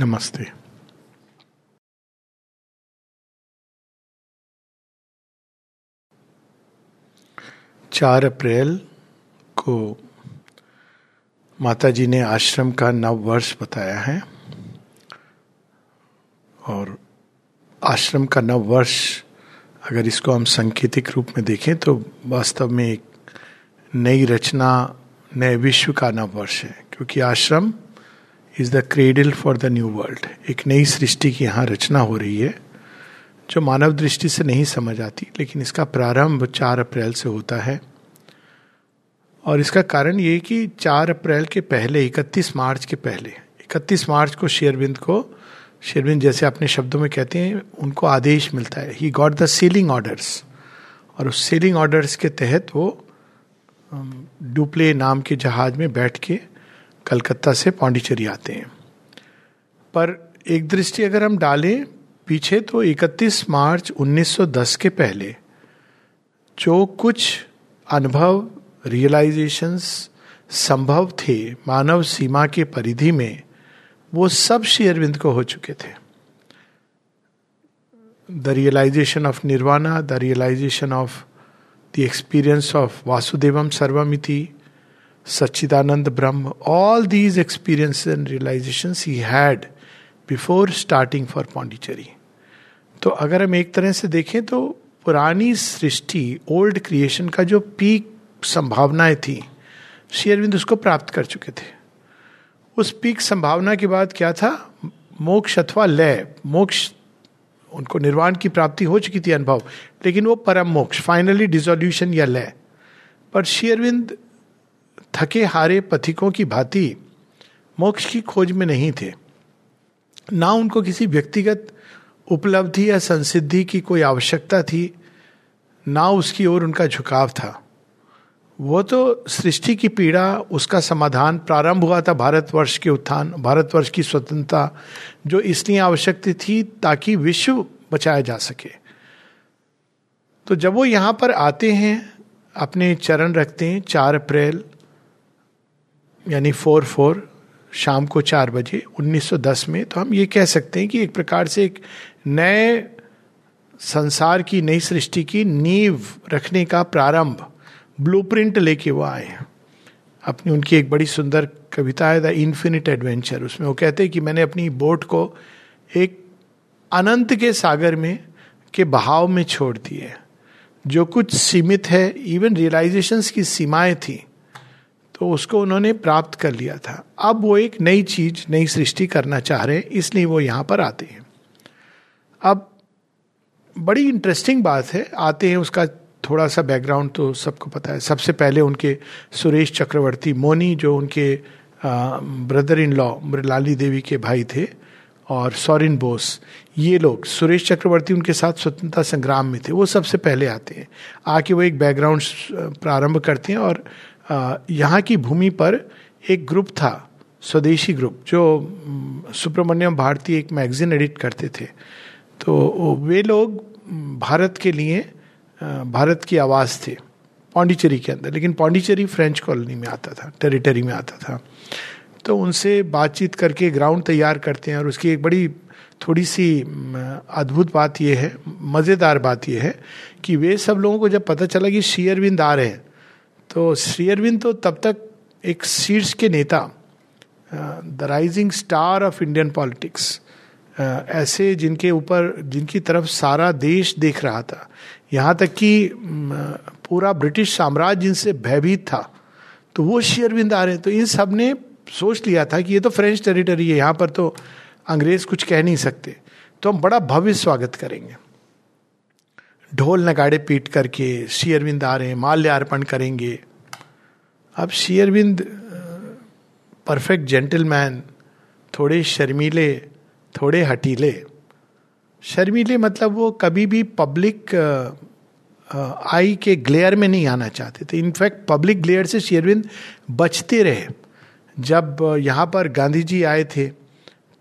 नमस्ते। चार अप्रैल को माता जी ने आश्रम का नव वर्ष बताया है और आश्रम का नव वर्ष अगर इसको हम सांकेतिक रूप में देखें तो वास्तव में एक नई रचना, नए विश्व का नव वर्ष है, क्योंकि ashram is the cradle for the new world एक नई सृष्टि की यहाँ रचना हो रही है, जो मानव दृष्टि से नहीं समझ आती, लेकिन इसका प्रारंभ चार अप्रैल से होता है। और इसका कारण ये कि चार अप्रैल के पहले, इकतीस मार्च के पहले, इकतीस मार्च को शेरबिंद को शेरबिंद जैसे अपने शब्दों में कहते हैं, उनको आदेश मिलता है। He got the sealing orders और उस सीलिंग ऑर्डर्स के तहत वो डुप्ले नाम के जहाज़ में बैठ के कलकत्ता से पांडिचेरी आते हैं। पर एक दृष्टि अगर हम डालें पीछे तो 31 मार्च 1910 के पहले जो कुछ अनुभव रियलाइजेशंस संभव थे मानव सीमा के परिधि में, वो सब श्री अरविंद को हो चुके थे। The realisation of nirvana the realisation of the experience of Vasudevam सर्वमिति सच्चिदानंद ब्रह्म all these experience and realisation he had before starting for Pondicherry तो अगर हम एक तरह से देखें तो पुरानी सृष्टि ओल्ड क्रिएशन का जो पीक संभावनाएँ थी, श्री अरविंद उसको प्राप्त कर चुके थे। उस पीक संभावना के बाद क्या था? मोक्ष अथवा लय, मोक्ष उनको निर्वाण की प्राप्ति हो चुकी थी अनुभव, लेकिन वो परम मोक्ष फाइनली डिजोल्यूशन या लय। पर शेयरविंद थके हारे पथिकों की भांति मोक्ष की खोज में नहीं थे। ना उनको किसी व्यक्तिगत उपलब्धि या संसिद्धि की कोई आवश्यकता थी, ना उसकी ओर उनका झुकाव था। वो तो सृष्टि की पीड़ा, उसका समाधान प्रारंभ हुआ था भारतवर्ष के उत्थान, भारतवर्ष की स्वतंत्रता, जो इसलिए आवश्यक थी ताकि विश्व बचाया जा सके। तो जब वो यहाँ पर आते हैं, अपने चरण रखते हैं, चार अप्रैल यानी फोर फोर शाम को चार बजे 1910 में। तो हम ये कह सकते हैं कि एक प्रकार से एक नए संसार की, नई सृष्टि की नींव रखने का प्रारंभ ब्लूप्रिंट लेके वो आए हैं। अपनी, उनकी एक बड़ी सुंदर कविता है द इन्फिनिट एडवेंचर उसमें वो कहते हैं कि मैंने अपनी बोट को एक अनंत के सागर में, के बहाव में छोड़ दिए जो कुछ सीमित है इवन रियलाइजेशंस की सीमाएँ थी तो उसको उन्होंने प्राप्त कर लिया था। अब वो एक नई चीज़, नई सृष्टि करना चाह रहे हैं, इसलिए वो यहाँ पर आते हैं। अब बड़ी इंटरेस्टिंग बात है, आते हैं, उसका थोड़ा सा बैकग्राउंड तो सबको पता है। सबसे पहले उनके सुरेश चक्रवर्ती मोनी, जो उनके ब्रदर इन लॉ मृलाली देवी के भाई थे, और सौरिन बोस, ये लोग, सुरेश चक्रवर्ती उनके साथ स्वतंत्रता संग्राम में थे, वो सबसे पहले आते हैं। आके वो एक बैकग्राउंड प्रारंभ करते हैं और यहाँ की भूमि पर एक ग्रुप था, स्वदेशी ग्रुप, जो सुब्रमण्यम भारती एक मैगजीन एडिट करते थे। तो वे लोग भारत के लिए भारत की आवाज़ थे, पांडिचेरी के अंदर। लेकिन पांडिचेरी फ्रेंच कॉलोनी में आता था, टेरिटरी में आता था। तो उनसे बातचीत करके ग्राउंड तैयार करते हैं, और उसकी एक बड़ी थोड़ी सी अद्भुत बात यह है, मज़ेदार बात यह है, कि वे सब लोगों को जब पता चला कि श्री अरविंद आ रहे हैं तो श्री अरविंद तो तब तक एक शीर्ष के नेता the rising star of Indian politics ऐसे जिनके ऊपर, जिनकी तरफ़ सारा देश देख रहा था। यहाँ तक कि पूरा ब्रिटिश साम्राज्य जिनसे भयभीत था तो वो शेयरबिंद आ रहे हैं। तो इन सबने सोच लिया था कि ये तो फ्रेंच टेरिटरी है, यहाँ पर तो अंग्रेज़ कुछ कह नहीं सकते। तो हम बड़ा भव्य स्वागत करेंगे। ढोल नगाड़े पीट करके शेयरबिंद आ रहे हैं माल्य अर्पण करेंगे। अब शेयरबिंद परफेक्ट जेंटलमैन थोड़े शर्मीले, थोड़े हटीले। शर्मीले मतलब वो कभी भी पब्लिक आई के ग्लेयर में नहीं आना चाहते थे। इनफैक्ट पब्लिक ग्लेयर से शेरविंद बचते रहे। जब यहाँ पर गांधी जी आए थे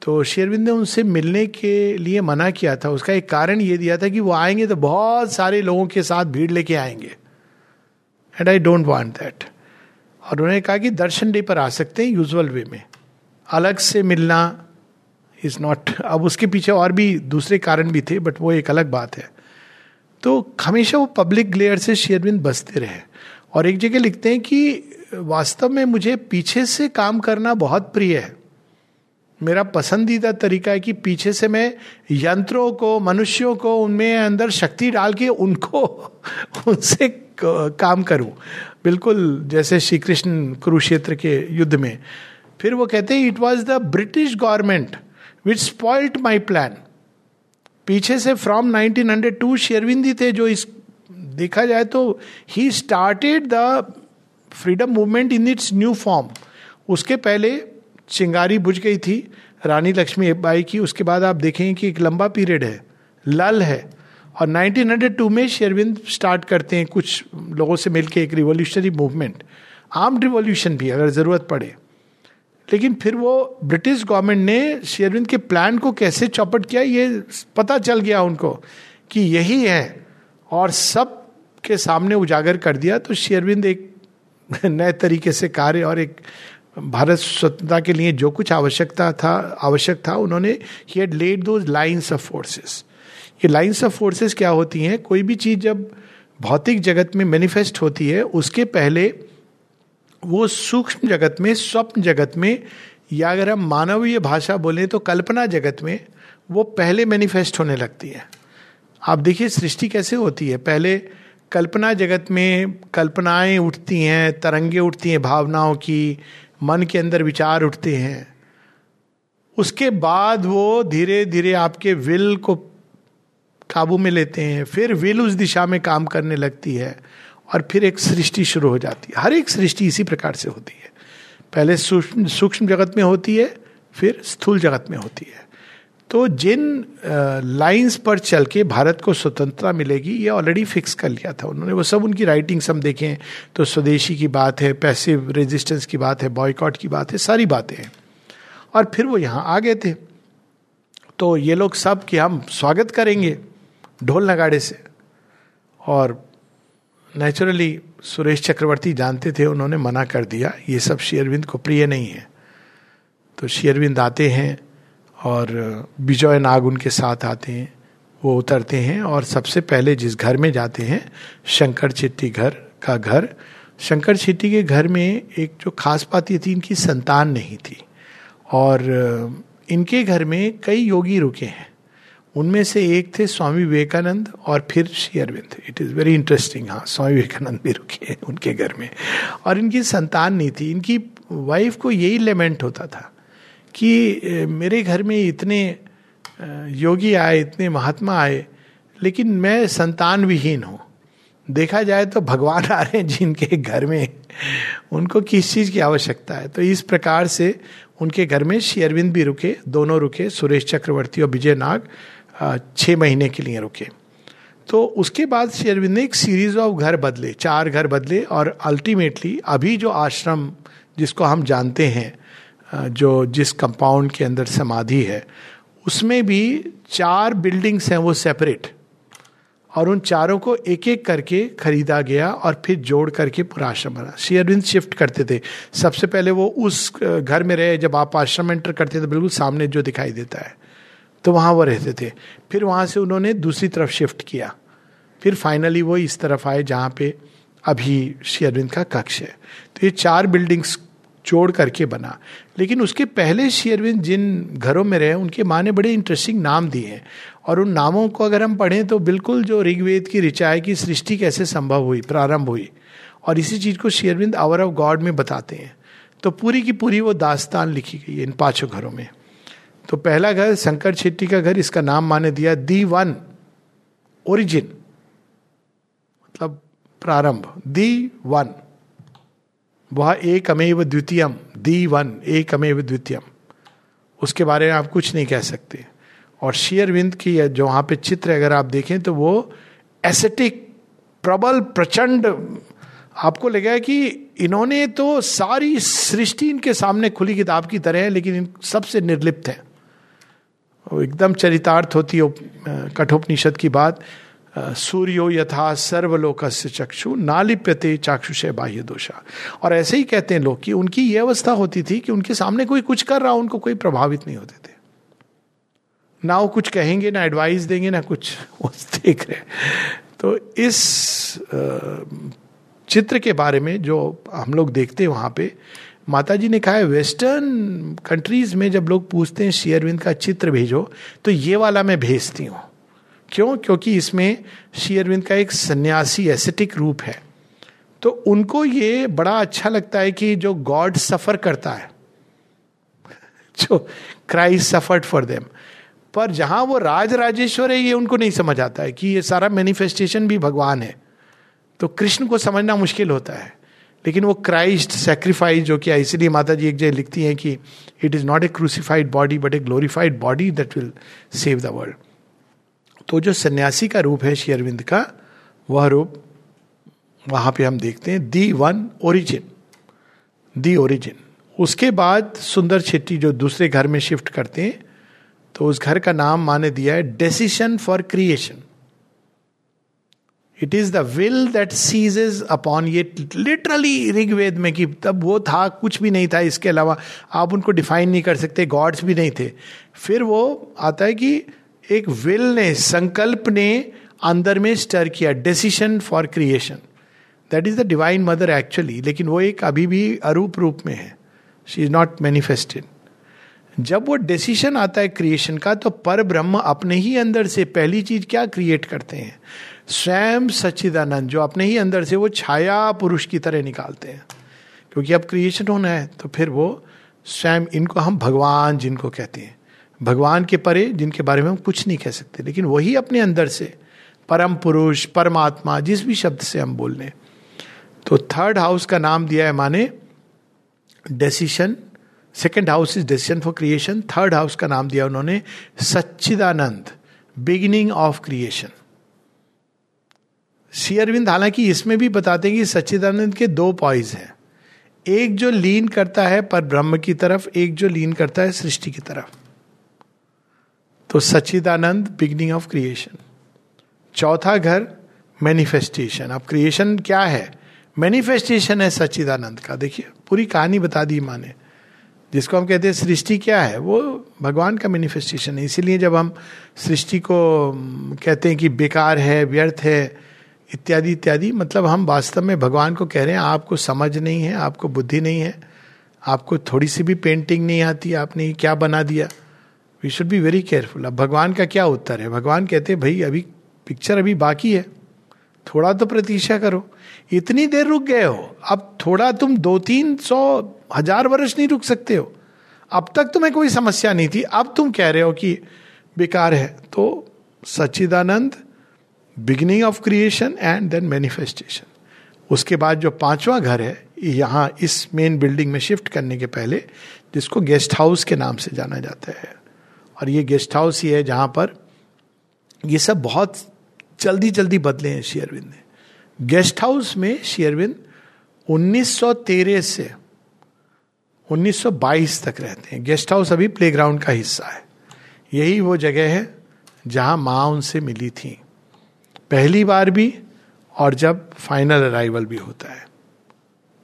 तो शेरविंद ने उनसे मिलने के लिए मना किया था। उसका एक कारण ये दिया था कि वो आएँगे तो बहुत सारे लोगों के साथ भीड़ लेके आएँगे। And I don't want that और उन्होंने कहा कि दर्शन डे पर आ सकते हैं यूजुअल वे में। अलग से मिलना इज़ नॉट अब उसके पीछे और भी दूसरे कारण भी थे बट वो एक अलग बात है। तो हमेशा वो पब्लिक ग्लेयर से शेयरविंद बसते रहे। और एक जगह लिखते हैं कि वास्तव में मुझे पीछे से काम करना बहुत प्रिय है। मेरा पसंदीदा तरीका है कि पीछे से मैं यंत्रों को, मनुष्यों को, उनमें अंदर शक्ति डाल के उनको, उनसे काम करूँ। बिल्कुल जैसे श्री कृष्ण कुरुक्षेत्र के युद्ध में। फिर वो कहते हैं it was the British government which spoiled my plan पीछे से फ्रॉम 1902 शेरविंदी थे जो इस, देखा जाए तो he started the freedom movement in its new form उसके पहले चिंगारी बुझ गई थी रानी लक्ष्मी बाई की। उसके बाद आप देखेंगे कि एक लंबा पीरियड है, लल है। और 1902 में शेरविंद स्टार्ट करते हैं कुछ लोगों से मिलकर एक रिवोल्यूशनरी मूवमेंट। आर्म रिवोल्यूशन भी, अगर ज़रूरत पड़े। लेकिन फिर वो ब्रिटिश गवर्नमेंट ने शेरविंद के प्लान को कैसे चौपट किया, ये पता चल गया उनको कि यही है और सब के सामने उजागर कर दिया। तो शेरविंद एक नए तरीके से कार्य और एक भारत स्वतंत्रता के लिए जो कुछ आवश्यकता था, आवश्यक था, उन्होंने ही हैड लेड दो लाइन्स ऑफ़ फोर्सेस ये लाइन्स ऑफ़ फोर्सेस क्या होती हैं? कोई भी चीज़ जब भौतिक जगत में मैनिफेस्ट होती है, उसके पहले वो सूक्ष्म जगत में, स्वप्न जगत में, या अगर हम मानवीय भाषा बोलें तो कल्पना जगत में, वो पहले मैनिफेस्ट होने लगती है। आप देखिए सृष्टि कैसे होती है। पहले कल्पना जगत में कल्पनाएँ उठती हैं, तरंगे उठती हैं भावनाओं की मन के अंदर विचार उठते हैं, उसके बाद वो धीरे धीरे आपके विल को काबू में लेते हैं, फिर विल उस दिशा में काम करने लगती है और फिर एक सृष्टि शुरू हो जाती है। हर एक सृष्टि इसी प्रकार से होती है। पहले सूक्ष्म सूक्ष्म जगत में होती है, फिर स्थूल जगत में होती है। तो जिन लाइंस पर चल के भारत को स्वतंत्रता मिलेगी, ये ऑलरेडी फिक्स कर लिया था उन्होंने। वो सब उनकी राइटिंग्स हम देखें तो स्वदेशी की बात है पैसिव रेजिस्टेंस की बात है बॉयकॉट की बात है, सारी बातें हैं। और फिर वो यहाँ आ गए थे। तो ये लोग सब कि हम स्वागत करेंगे ढोल नगाड़े से। और नेचुरली सुरेश चक्रवर्ती जानते थे, उन्होंने मना कर दिया, ये सब शेयरविंद को प्रिय नहीं है। तो शेयरविंद आते हैं और विजय नाग उनके साथ आते हैं, वो उतरते हैं और सबसे पहले जिस घर में जाते हैं, शंकर चिट्टी घर का घर, शंकर चिट्टी के घर में एक जो खास बात ये थी, इनकी संतान नहीं थी। और इनके घर में कई योगी रुके हैं। उनमें से एक थे स्वामी विवेकानंद और फिर Shri Aurobindo. It is very interesting हाँ स्वामी विवेकानंद भी रुके हैं उनके घर में। और इनकी संतान नहीं थी। इनकी वाइफ को यही लेमेंट होता था कि मेरे घर में इतने योगी आए, इतने महात्मा आए, लेकिन मैं संतान विहीन हूँ। देखा जाए तो भगवान आ रहे हैं जिनके घर में। उनको किस चीज़ की आवश्यकता है? तो इस प्रकार से उनके घर में श्री अरविंद भी रुके, दोनों रुके, सुरेश चक्रवर्ती और विजय नाग छः महीने के लिए रुके। तो उसके बाद श्री अरविंद ने एक सीरीज़ ऑफ़ घर बदले, चार घर बदले और अल्टीमेटली अभी जो आश्रम जिसको हम जानते हैं जो जिस कंपाउंड के अंदर समाधि है, उसमें भी चार बिल्डिंग्स हैं वो सेपरेट और उन चारों को एक एक करके खरीदा गया और फिर जोड़ करके पूरा आश्रम बना। श्री अरविंद शिफ्ट करते थे। सबसे पहले वो उस घर में रहे, जब आप आश्रम एंटर करते थे, बिल्कुल सामने जो दिखाई देता है। तो वहाँ वो रहते थे। फिर वहाँ से उन्होंने दूसरी तरफ़ शिफ्ट किया। फिर फाइनली वो इस तरफ़ आए जहाँ पे अभी श्री अरविंद का कक्ष है। तो ये चार बिल्डिंग्स जोड़ करके बना। लेकिन उसके पहले शेयरविंद जिन घरों में रहे, उनके माँ ने बड़े इंटरेस्टिंग नाम दिए हैं। और उन नामों को अगर हम पढ़ें तो बिल्कुल जो ऋग्वेद की रिचाई की सृष्टि कैसे संभव हुई, प्रारंभ हुई। और इसी चीज़ को शेयरविंद आवर ऑफ़ गॉड में बताते हैं। तो पूरी की पूरी वो दास्तान लिखी गई है इन पाँचों घरों में। तो पहला घर, शंकर शेट्टी का घर, इसका नाम माने दिया दी वन ओरिजिन मतलब प्रारंभ, दी वन। वह एक अमेव द्वितीयम दी वन एक अमेव द्वितीयम। उसके बारे में आप कुछ नहीं कह सकते। और शेयरविंद की जो वहाँ पे चित्र अगर आप देखें तो वो एसेटिक प्रबल, प्रचंड, आपको लगा कि इन्होंने तो सारी सृष्टि इनके सामने खुली किताब की तरह है, लेकिन इन सबसे निर्लिप्त है। एकदम चरितार्थ होती है कठोपनिषद की बात। सूर्यो यथा सर्वलोक से चक्षु, नालिप्यते चाक्षुष बाह्य दोषा। और ऐसे ही कहते हैं लोग कि उनकी ये अवस्था होती थी कि उनके सामने कोई कुछ कर रहा, उनको कोई प्रभावित नहीं होते थे। ना वो कुछ कहेंगे, ना एडवाइस देंगे, ना कुछ वो देख रहे तो इस चित्र के बारे में जो हम लोग देखते हैं वहाँ पे माता जी ने कहा है वेस्टर्न कंट्रीज़ में जब लोग पूछते हैं शेयरविंद का चित्र भेजो तो ये वाला मैं भेजती हूँ। क्यों? क्योंकि इसमें श्री अरविंद का एक सन्यासी एसेटिक रूप है। तो उनको ये बड़ा अच्छा लगता है कि जो गॉड सफ़र करता है, जो क्राइस्ट सफर्ड फॉर देम पर जहाँ वो राज राजेश्वर है, ये उनको नहीं समझ आता है कि ये सारा मैनिफेस्टेशन भी भगवान है। तो कृष्ण को समझना मुश्किल होता है। लेकिन वो क्राइस्ट सेक्रीफाइस जो किया, इसीलिए माता जी एक जगह लिखती हैं कि it is not a crucified body but a glorified body that will save the world तो जो सन्यासी का रूप है शेयरविंद का, वह रूप वहाँ पे हम देखते हैं, the one origin, the origin. उसके बाद सुंदर शेट्टी जो दूसरे घर में शिफ्ट करते हैं तो उस घर का नाम माने दिया है decision for creation it is the will that seizes upon ये लिटरली ऋग्वेद में कि तब वो था, कुछ भी नहीं था, इसके अलावा आप उनको डिफाइन नहीं कर सकते गॉड्स भी नहीं थे। फिर वो आता है कि एक विल ने, संकल्प ने अंदर में स्टर किया decision for creation that is the divine mother actually लेकिन वो एक अभी भी अरूप रूप में है. शी इज़ नॉट मैनिफेस्टेड जब वो डिसीशन आता है क्रिएशन का तो पर ब्रह्म अपने ही अंदर से पहली चीज़ क्या क्रिएट करते हैं? स्वयं सच्चिदानंद जो अपने ही अंदर से वो छाया पुरुष की तरह निकालते हैं. क्योंकि अब क्रिएशन होना है तो फिर वो स्वयं इनको हम भगवान जिनको कहते हैं. भगवान के परे जिनके बारे में हम कुछ नहीं कह सकते, लेकिन वही अपने अंदर से परम पुरुष, परमात्मा, जिस भी शब्द से हम बोल लें। तो थर्ड हाउस का नाम दिया है माने decision second house is decision for creation third house का नाम दिया उन्होंने सच्चिदानंद बिगिनिंग ऑफ़ क्रिएशन सी अरविंद हालाँकि इसमें भी बताते हैं कि सच्चिदानंद के दो पॉइज हैं। एक जो लीन करता है पर ब्रह्म की तरफ़, एक जो लीन करता है सृष्टि की तरफ़। तो सचिदानंद बिगनिंग ऑफ़ क्रिएशन चौथा घर मैनिफेस्टेशन अब क्रिएशन क्या है? मैनिफेस्टेशन है सच्चिदानंद का। देखिए, पूरी कहानी बता दी माँ ने। जिसको हम कहते हैं सृष्टि क्या है? वो भगवान का मैनिफेस्टेशन है। इसीलिए जब हम सृष्टि को कहते हैं कि बेकार है, व्यर्थ है, इत्यादि इत्यादि मतलब हम वास्तव में भगवान को कह रहे हैं, आपको समझ नहीं है, आपको बुद्धि नहीं है, आपको थोड़ी सी भी पेंटिंग नहीं आती, आपने क्या बना दिया? We should be very careful अब भगवान का क्या उत्तर है? भगवान कहते हैं, भाई, अभी पिक्चर अभी बाकी है। थोड़ा तो प्रतीक्षा करो। इतनी देर रुक गए हो। अब थोड़ा तुम दो तीन सौ हज़ार वर्ष नहीं रुक सकते हो। अब तक तुम्हें कोई समस्या नहीं थी। अब तुम कह रहे हो कि बेकार है। तो सच्चिदानंद beginning of creation and then manifestation उसके बाद जो पांचवा घर है, यहाँ इस मेन बिल्डिंग में शिफ्ट करने के पहले, जिसको गेस्ट हाउस के नाम से जाना जाता है। और ये गेस्ट हाउस ही है जहाँ पर ये सब बहुत जल्दी जल्दी बदले हैं शेयरविंद ने। गेस्ट हाउस में शेयरविंद 1913 से 1922 तक रहते हैं। गेस्ट हाउस अभी प्लेग्राउंड का हिस्सा है। यही वो जगह है जहाँ माँ उनसे मिली थी। पहली बार भी और जब फाइनल अराइवल भी होता है।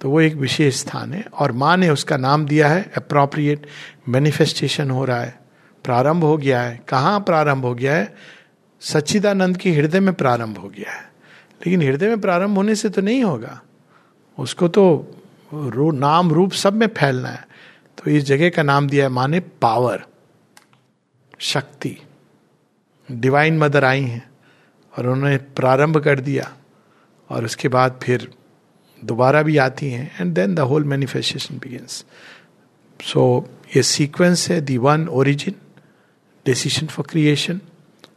तो वो एक विशेष स्थान है और माँ ने उसका नाम दिया है। अप्रोप्रिएट मैनिफेस्टेशन हो रहा है। प्रारंभ हो गया है। कहाँ प्रारंभ हो गया है? सच्चिदानंद के हृदय में प्रारंभ हो गया है। लेकिन हृदय में प्रारंभ होने से तो नहीं होगा। उसको तो रू, नाम रूप सब में फैलना है। तो इस जगह का नाम दिया है माने पावर शक्ति। डिवाइन मदर आई हैं और उन्होंने प्रारंभ कर दिया और उसके बाद फिर दोबारा भी आती हैं and then the whole manifestation begins so ये सीक्वेंस है the one origin decision for creation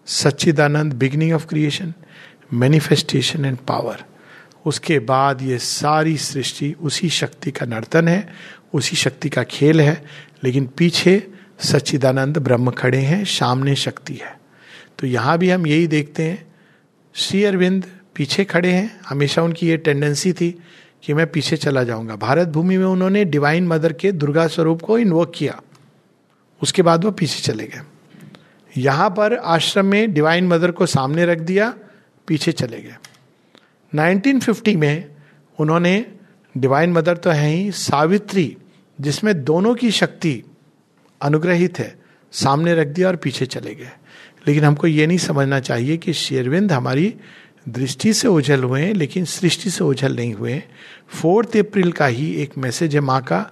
Sachchidanand beginning of creation manifestation and power उसके बाद ये सारी सृष्टि, उसी शक्ति का नर्तन है, उसी शक्ति का खेल है, लेकिन पीछे सच्चिदानंद ब्रह्म खड़े हैं, सामने शक्ति है। तो यहाँ भी हम यही देखते हैं, श्री अरविंद पीछे खड़े हैं, हमेशा उनकी ये टेंडेंसी थी कि मैं पीछे चला जाऊँगा। भारत भूमि में उन्होंने डिवाइन मदर के दुर्गा स्वरूप को इन्वोक किया। उसके बाद वो पीछे चले गए। यहाँ पर आश्रम में डिवाइन मदर को सामने रख दिया, पीछे चले गए। 1950 में उन्होंने डिवाइन मदर तो है ही सावित्री, जिसमें दोनों की शक्ति अनुग्रहित है, सामने रख दिया और पीछे चले गए। लेकिन हमको ये नहीं समझना चाहिए कि शेरविंद हमारी दृष्टि से ओझल हुए, लेकिन सृष्टि से ओझल नहीं हुए। फोर्थ अप्रैल का ही एक मैसेज है माँ का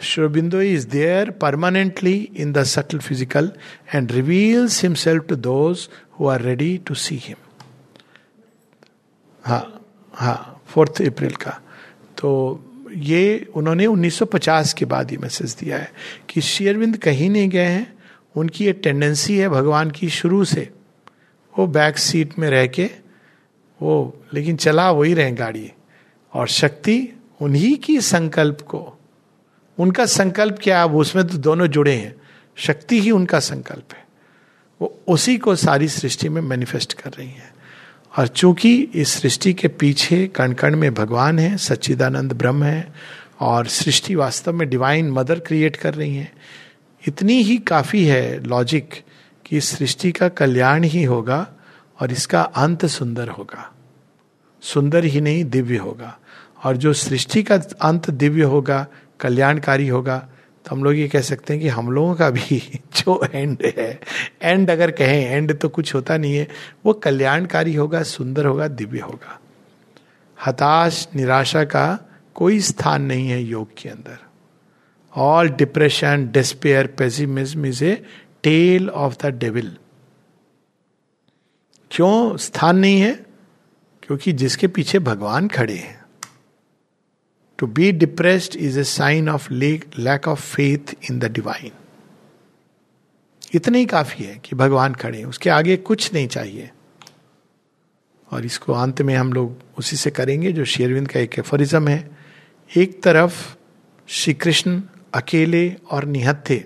Sri Aurobindo is there permanently in the subtle physical and reveals himself to those who are ready to see him हाँ हाँ फोर्थ अप्रैल का तो ये उन्होंने 1950 के बाद ये मैसेज दिया है कि शेयरविंद कहीं नहीं गए हैं, उनकी ये टेंडेंसी है भगवान की शुरू से। वो बैक सीट में रह के, वो, लेकिन चला वही रहे गाड़ी। और शक्ति उन्हीं की संकल्प को उनका संकल्प क्या अब उसमें तो दोनों जुड़े हैं। शक्ति ही उनका संकल्प है। वो उसी को सारी सृष्टि में मैनिफेस्ट कर रही है। और चूँकि इस सृष्टि के पीछे कण कण में भगवान है, सच्चिदानंद ब्रह्म है, और सृष्टि वास्तव में डिवाइन मदर क्रिएट कर रही है, इतनी ही काफ़ी है लॉजिक कि इस सृष्टि का कल्याण ही होगा और इसका अंत सुंदर होगा। सुंदर ही नहीं, दिव्य होगा। और जो सृष्टि का अंत दिव्य होगा कल्याणकारी होगा तो हम लोग ये कह सकते हैं कि हम लोगों का भी जो एंड है एंड अगर कहें एंड तो कुछ होता नहीं है, वो कल्याणकारी होगा, सुंदर होगा, दिव्य होगा। हताश, निराशा का कोई स्थान नहीं है योग के अंदर। All depression despair pessimism is a tale of the devil क्यों स्थान नहीं है? क्योंकि जिसके पीछे भगवान खड़े हैं। To be depressed is a sign of lack of faith in the divine इतना ही काफ़ी है कि भगवान खड़े हैं, उसके आगे कुछ नहीं चाहिए। और इसको अंत में हम लोग उसी से करेंगे जो शेरविंद का एक एफरिज्म है। एक तरफ़ श्री कृष्ण अकेले और निहत थे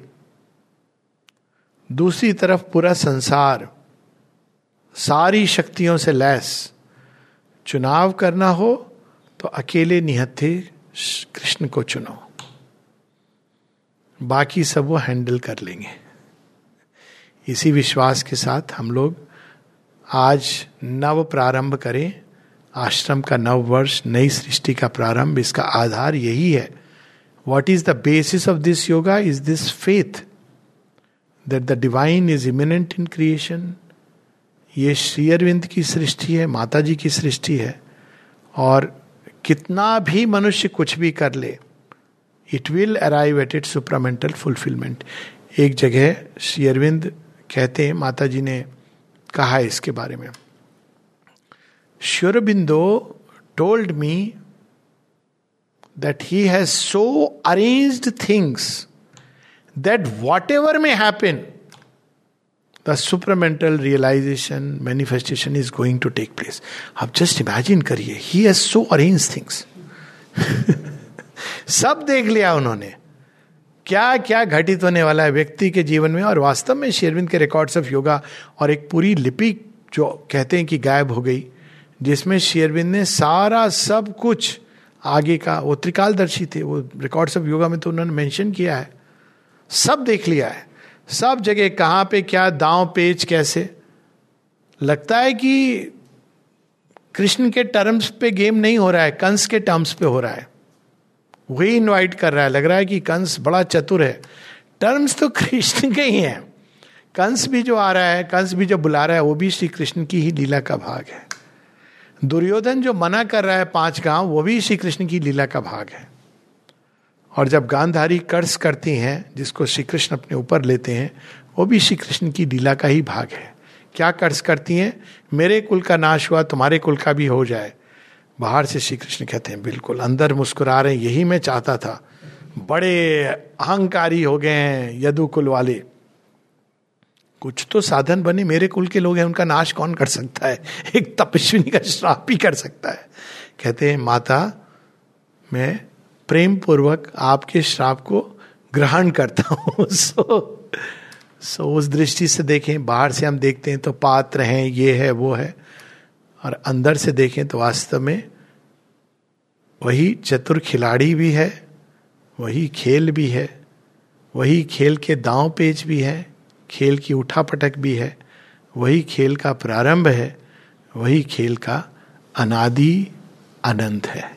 दूसरी तरफ़ पूरा संसार, सारी शक्तियों से लैस। चुनाव करना हो तो अकेले निहत थे कृष्ण को चुनो। बाकी सब वो हैंडल कर लेंगे। इसी विश्वास के साथ हम लोग आज नव प्रारंभ करें। आश्रम का नव वर्ष, नई सृष्टि का प्रारंभ, इसका आधार यही है। What is the basis of this yoga is this faith that the divine is immanent in creation ये श्री अरविंद की सृष्टि है, माता जी की सृष्टि है। और कितना भी मनुष्य कुछ भी कर ले it will arrive at it supramental fulfilment एक जगह श्री अरविंद कहते हैं माता जी ने कहा इसके बारे में। Sri Aurobindo told me that he has so arranged things that what ever में the supermental realization manifestation is going to take place आप जस्ट इमेजिन करिए he has so arrange things सब देख लिया उन्होंने। क्या क्या घटित होने वाला है व्यक्ति के जीवन में और वास्तव में शेरविंद के रिकॉर्ड्स ऑफ़ योगा और एक पूरी लिपि जो कहते हैं कि गायब हो गई, जिसमें शेरविंद ने सारा सब कुछ आगे का, वो त्रिकालदर्शी थे, वो रिकॉर्ड्स ऑफ़ योगा में तो उन्होंने मेंशन किया है। सब देख लिया है। सब जगह कहाँ पे क्या, दांव पेच कैसे? लगता है कि कृष्ण के टर्म्स पे गेम नहीं हो रहा है, कंस के टर्म्स पे हो रहा है। वही इनवाइट कर रहा है, लग रहा है कि कंस बड़ा चतुर है। टर्म्स तो कृष्ण के ही हैं। कंस भी जो आ रहा है, कंस भी जो बुला रहा है, वो भी श्री कृष्ण की ही लीला का भाग है। दुर्योधन जो मना कर रहा है पाँच गाँव, वो भी श्री कृष्ण की लीला का भाग है। और जब गांधारी कर्ज करती हैं, जिसको श्री कृष्ण अपने ऊपर लेते हैं, वो भी श्री कृष्ण की लीला का ही भाग है। क्या कर्ज करती हैं? मेरे कुल का नाश हुआ, तुम्हारे कुल का भी हो जाए। बाहर से श्री कृष्ण कहते हैं, बिल्कुल, अंदर मुस्कुरा रहे हैं यही मैं चाहता था। बड़े अहंकारी हो गए हैं, यदु कुल वाले। कुछ तो साधन बने, मेरे कुल के लोग हैं, उनका नाश कौन कर सकता है? एक तपस्विनी का श्राप ही कर सकता है। कहते हैं, माता, मैं प्रेम पूर्वक आपके श्राप को ग्रहण करता हूँ। सो सो उस दृष्टि से देखें, बाहर से हम देखते हैं तो पात्र हैं, ये है, वो है। और अंदर से देखें तो वास्तव में वही चतुर खिलाड़ी भी है, वही खेल भी है, वही खेल के दांव पेच भी है, खेल की उठापटक भी है, वही खेल का प्रारंभ है, वही खेल का अनादि अनंत है।